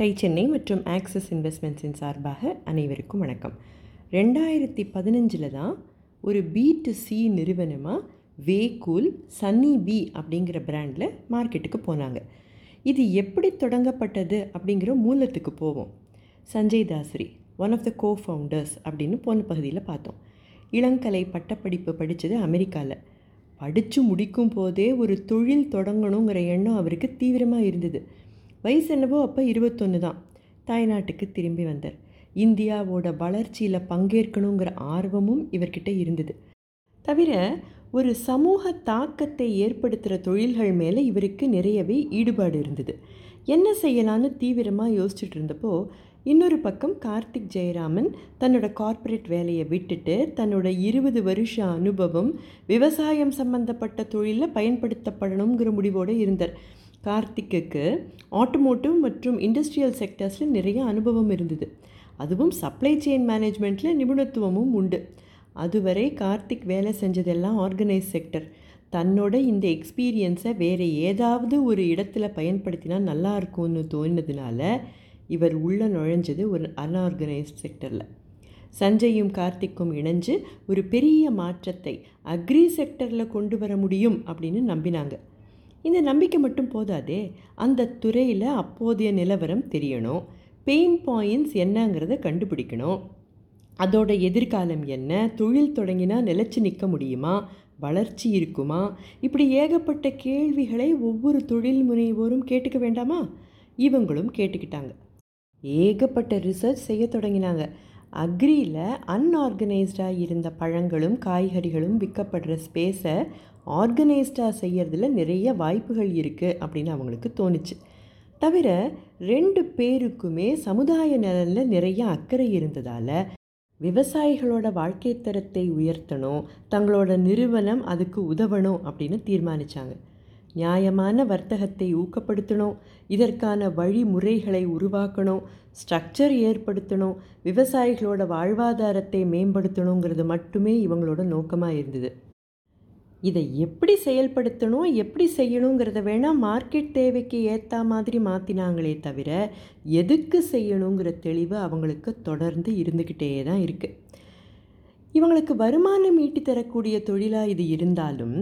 Tie Chennai மற்றும் axis இன்வெஸ்ட்மெண்ட்ஸின் சார்பாக அனைவருக்கும் வணக்கம். ரெண்டாயிரத்தி பதினஞ்சில் தான் ஒரு பி டு சி நிறுவனமாக வேகூல் சன்னி பி அப்படிங்கிற பிராண்டில் மார்க்கெட்டுக்கு போனாங்க. இது எப்படி தொடங்கப்பட்டது அப்படிங்கிற மூலத்துக்கு போவோம். Sanjay தாஸ்ரி one of the co founders அப்படின்னு போன பகுதியில் பார்த்தோம். இளங்கலை பட்டப்படிப்பு படித்தது அமெரிக்காவில் படித்து முடிக்கும் போதே ஒரு தொழில் தொடங்கணுங்கிற எண்ணம் அவருக்கு தீவிரமாக இருந்தது. வயசு என்னவோ அப்போ இருபத்தொன்று தான். தாய்நாட்டுக்கு திரும்பி வந்தார். இந்தியாவோட வளர்ச்சியில் பங்கேற்கணுங்கிற ஆர்வமும் இவர்கிட்ட இருந்தது. தவிர ஒரு சமூக தாக்கத்தை ஏற்படுத்துகிற தொழில்கள் மேலே இவருக்கு நிறையவே ஈடுபாடு இருந்தது. என்ன செய்யலான்னு தீவிரமாக யோசிச்சுட்டு இருந்தப்போ இன்னொரு பக்கம் கார்த்திக் ஜெயராமன் தன்னோட கார்ப்பரேட் வேலையை விட்டுட்டு தன்னோட இருபது வருஷ அனுபவம் விவசாயம் சம்பந்தப்பட்ட தொழிலில் பயன்படுத்தப்படணுங்கிற முடிவோடு இருந்தார். கார்த்திக்குக்கு ஆட்டோமோட்டிவ் மற்றும் இண்டஸ்ட்ரியல் செக்டர்ஸில் நிறைய அனுபவம் இருந்தது. அதுவும் சப்ளை செயின் மேனேஜ்மெண்ட்டில் நிபுணத்துவமும் உண்டு. அதுவரை கார்த்திக் வேலை செஞ்சதெல்லாம் ஆர்கனைஸ் செக்டர் தன்னோட இந்த எக்ஸ்பீரியன்ஸை வேறு ஏதாவது ஒரு இடத்துல பயன்படுத்தினா நல்லா இருக்கும்னு தோணினதுனால இவர் உள்ளே நுழைஞ்சது ஒரு அன்ஆர்கனைஸ்ட் செக்டரில் சஞ்சயும் கார்த்திக்கும் இணைஞ்சு ஒரு பெரிய மாற்றத்தை அக்ரி செக்டரில் கொண்டு வர முடியும் அப்படின்னு நம்பினாங்க. இந்த நம்பிக்கை மட்டும் போதாதே அந்த துறையில் அப்போதைய நிலவரம் தெரியணும். பெயின் பாயிண்ட்ஸ் என்னங்கிறத கண்டுபிடிக்கணும். அதோட எதிர்காலம் என்ன? தொழில் தொடங்கினா நிலச்சி நிற்க முடியுமா? வளர்ச்சி இருக்குமா? இப்படி ஏகப்பட்ட கேள்விகளை ஒவ்வொரு தொழில் முனைவோரும் கேட்டுக்க வேண்டாமா? இவங்களும் கேட்டுக்கிட்டாங்க. ஏகப்பட்ட ரிசர்ச் செய்ய தொடங்கினாங்க. அக்ரியில் அன்ஆர்கனைஸ்டாக இருந்த பழங்களும் காய்கறிகளும் விற்கப்படுற ஸ்பேஸை ஆர்கனைஸ்டாக செய்கிறதுல நிறைய வாய்ப்புகள் இருக்குது அப்படின்னு அவங்களுக்கு தோணுச்சு. தவிர ரெண்டு பேருக்குமே சமுதாய நலனில் நிறைய அக்கறை இருந்ததால் விவசாயிகளோட வாழ்க்கை தரத்தை உயர்த்தணும் தங்களோட நிறுவனம் அதுக்கு உதவணும் அப்படின்னு தீர்மானித்தாங்க நியாயமான வர்த்தகத்தை ஊக்கப்படுத்தணும் இதற்கான வழிமுறைகளை உருவாக்கணும் ஸ்ட்ரக்சர் ஏற்படுத்தணும் விவசாயிகளோட வாழ்வாதாரத்தை மேம்படுத்தணுங்கிறது மட்டுமே இவங்களோட நோக்கமாக இருந்தது. இதை எப்படி செயல்படுத்தணும் எப்படி செய்யணுங்கிறத வேணால் மார்க்கெட் தேவைக்கு ஏற்ற மாதிரி மாற்றினாங்களே தவிர எதுக்கு செய்யணுங்கிற தெளிவு அவங்களுக்கு தொடர்ந்து இருந்துக்கிட்டே தான் இருக்குது இவங்களுக்கு வருமானம் ஈட்டி தரக்கூடிய தொழிலாக இது இருந்தாலும்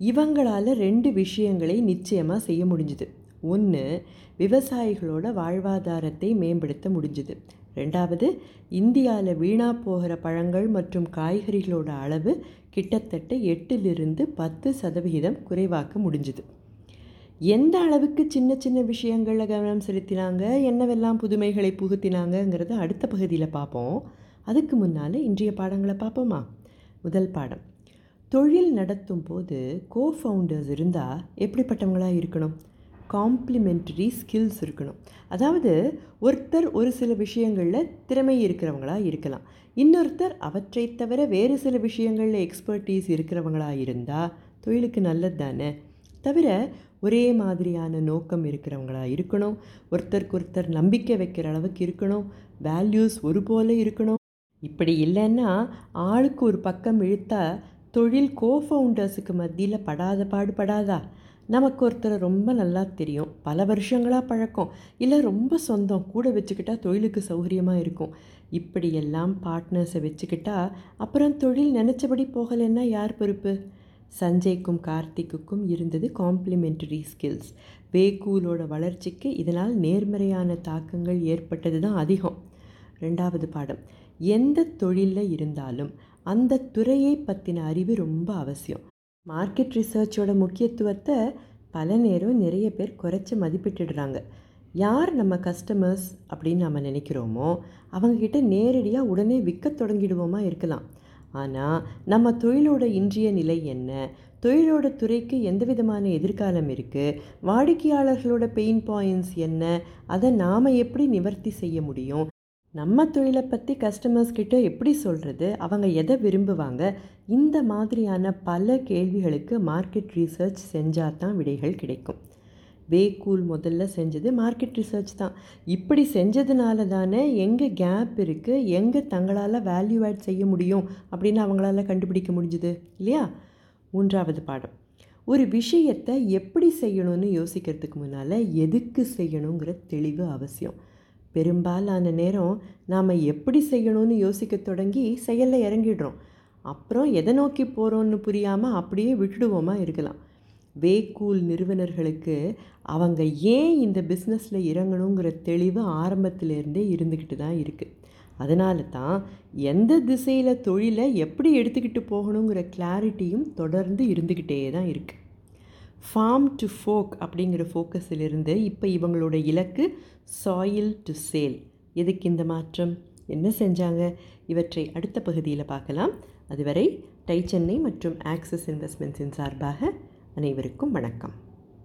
இவங்களால் ரெண்டு விஷயங்களை நிச்சயமாக செய்ய முடிஞ்சுது. ஒன்று விவசாயிகளோட வாழ்வாதாரத்தை மேம்படுத்த முடிஞ்சுது. ரெண்டாவது இந்தியாவில் வீணாக போகிற பழங்கள் மற்றும் காய்கறிகளோட அளவு கிட்டத்தட்ட எட்டிலிருந்து பத்து சதவிகிதம் குறைவாக்க முடிஞ்சுது. எந்த அளவுக்கு சின்ன சின்ன விஷயங்களில் கவனம் செலுத்தினாங்க என்னவெல்லாம் புதுமைகளை புகுத்தினாங்கங்கிறத அடுத்த பகுதியில் பார்ப்போம். அதுக்கு முன்னால் இன்றைய பாடங்களை பார்ப்போமா? முதல் பாடம். தொழில் நடத்தும் போது கோ ஃபவுண்டர்ஸ் இருந்தால் எப்படிப்பட்டவங்களாக இருக்கணும்? காம்ப்ளிமெண்ட்ரி ஸ்கில்ஸ் இருக்கணும். அதாவது ஒருத்தர் ஒரு சில விஷயங்களில் திறமை இருக்கிறவங்களாக இருக்கலாம். இன்னொருத்தர் அவற்றை தவிர வேறு சில விஷயங்களில் எக்ஸ்பர்டீஸ் இருக்கிறவங்களாக இருந்தால் தொழிலுக்கு நல்லது தானே? தவிர ஒரே மாதிரியான நோக்கம் இருக்கிறவங்களாக இருக்கணும். ஒருத்தருக்கு ஒருத்தர் நம்பிக்கை வைக்கிற அளவுக்கு இருக்கணும். வேல்யூஸ் ஒரு போல இருக்கணும். இப்படி இல்லைன்னா ஆளுக்கு ஒரு பக்கம் இழுத்தா தொழில் கோ ஃபவுண்டர்ஸுக்கு மத்தியில் படாத பாடுபடாதா நமக்கு ஒருத்தரை ரொம்ப நல்லா தெரியும். பல வருஷங்களாக பழக்கம். இல்லை ரொம்ப சொந்தம். கூட வச்சுக்கிட்டா தொழிலுக்கு சௌகரியமாக இருக்கும். இப்படியெல்லாம் பார்ட்னர்ஸை வச்சுக்கிட்டா அப்புறம் தொழில் நினச்சபடி போகலைன்னா யார் பொறுப்பு? சஞ்சய்க்கும் கார்த்திக்குக்கும் இருந்தது காம்ப்ளிமெண்டரி ஸ்கில்ஸ் வேகூலோட வளர்ச்சிக்கு இதனால் நேர்மறையான தாக்கங்கள் ஏற்பட்டது தான் அதிகம். ரெண்டாவது பாடம். எந்த தொழிலில் இருந்தாலும் அந்த துறையை பற்றின அறிவு ரொம்ப அவசியம். மார்க்கெட் ரிசர்ச்சோட முக்கியத்துவத்தை பல நேரம் நிறைய பேர் குறைச்சி மதிப்பிட்டுடுறாங்க. யார் நம்ம கஸ்டமர்ஸ் அப்படின்னு நம்ம நினைக்கிறோமோ அவங்கக்கிட்ட நேரடியாக உடனே விற்க தொடங்கிடுவோமா இருக்கலாம். ஆனால் நம்ம தொழிலோட இன்றைய நிலை என்ன? தொழிலோட துறைக்கு எந்த விதமான எதிர்காலம் இருக்குது வாடிக்கையாளர்களோட பெயின் பாயிண்ட்ஸ் என்ன? அதை நாம் எப்படி நிவர்த்தி செய்ய முடியும்? நம்ம தொழிலை பற்றி கஸ்டமர்ஸ் கிட்ட எப்படி சொல்கிறது அவங்க எதை விரும்புவாங்க? இந்த மாதிரியான பல கேள்விகளுக்கு மார்க்கெட் ரிசர்ச் செஞ்சால் தான் விடைகள் கிடைக்கும். வேகூல் முதல்ல செஞ்சது மார்க்கெட் ரிசர்ச் தான். இப்படி செஞ்சதுனால தானே எங்கே கேப் இருக்குது எங்கே தங்களால் வேல்யூ ஆட் செய்ய முடியும்? அப்படின்னு அவங்களால கண்டுபிடிக்க முடிஞ்சுது இல்லையா? மூன்றாவது பாடம். ஒரு விஷயத்தை எப்படி செய்யணும்னு யோசிக்கிறதுக்கு முன்னால் எதுக்கு செய்யணுங்கிற தெளிவு அவசியம். பெரும்பாலான நேரம் நாம் எப்படி செய்யணும்னு யோசிக்க தொடங்கி செயலில் இறங்கிடுறோம். அப்புறம் எதை நோக்கி போகிறோன்னு புரியாமல் அப்படியே விட்டுடுவோமா இருக்கலாம். வேக்கூல் நிறுவனர்களுக்கு அவங்க ஏன் இந்த பிஸ்னஸில் இறங்கணுங்கிற தெளிவு ஆரம்பத்திலேருந்தே இருந்துக்கிட்டு தான் இருக்குது அதனால தான் எந்த திசையில் தொழிலை எப்படி எடுத்துக்கிட்டு போகணுங்கிற கிளாரிட்டியும் தொடர்ந்து இருந்துக்கிட்டே தான் இருக்குது ஃபார்ம் டு ஃபோக் அப்படிங்கிற ஃபோக்கஸிலிருந்து இப்போ இவங்களோட இலக்கு சாயில் டு சேல் எதுக்கு இந்த மாற்றம்? என்ன செஞ்சாங்க? இவற்றை அடுத்த பகுதியில் பார்க்கலாம். அதுவரை டை சென்னை மற்றும் ஆக்சிஸ் இன்வெஸ்ட்மெண்ட்ஸின் சார்பாக அனைவருக்கும் வணக்கம்.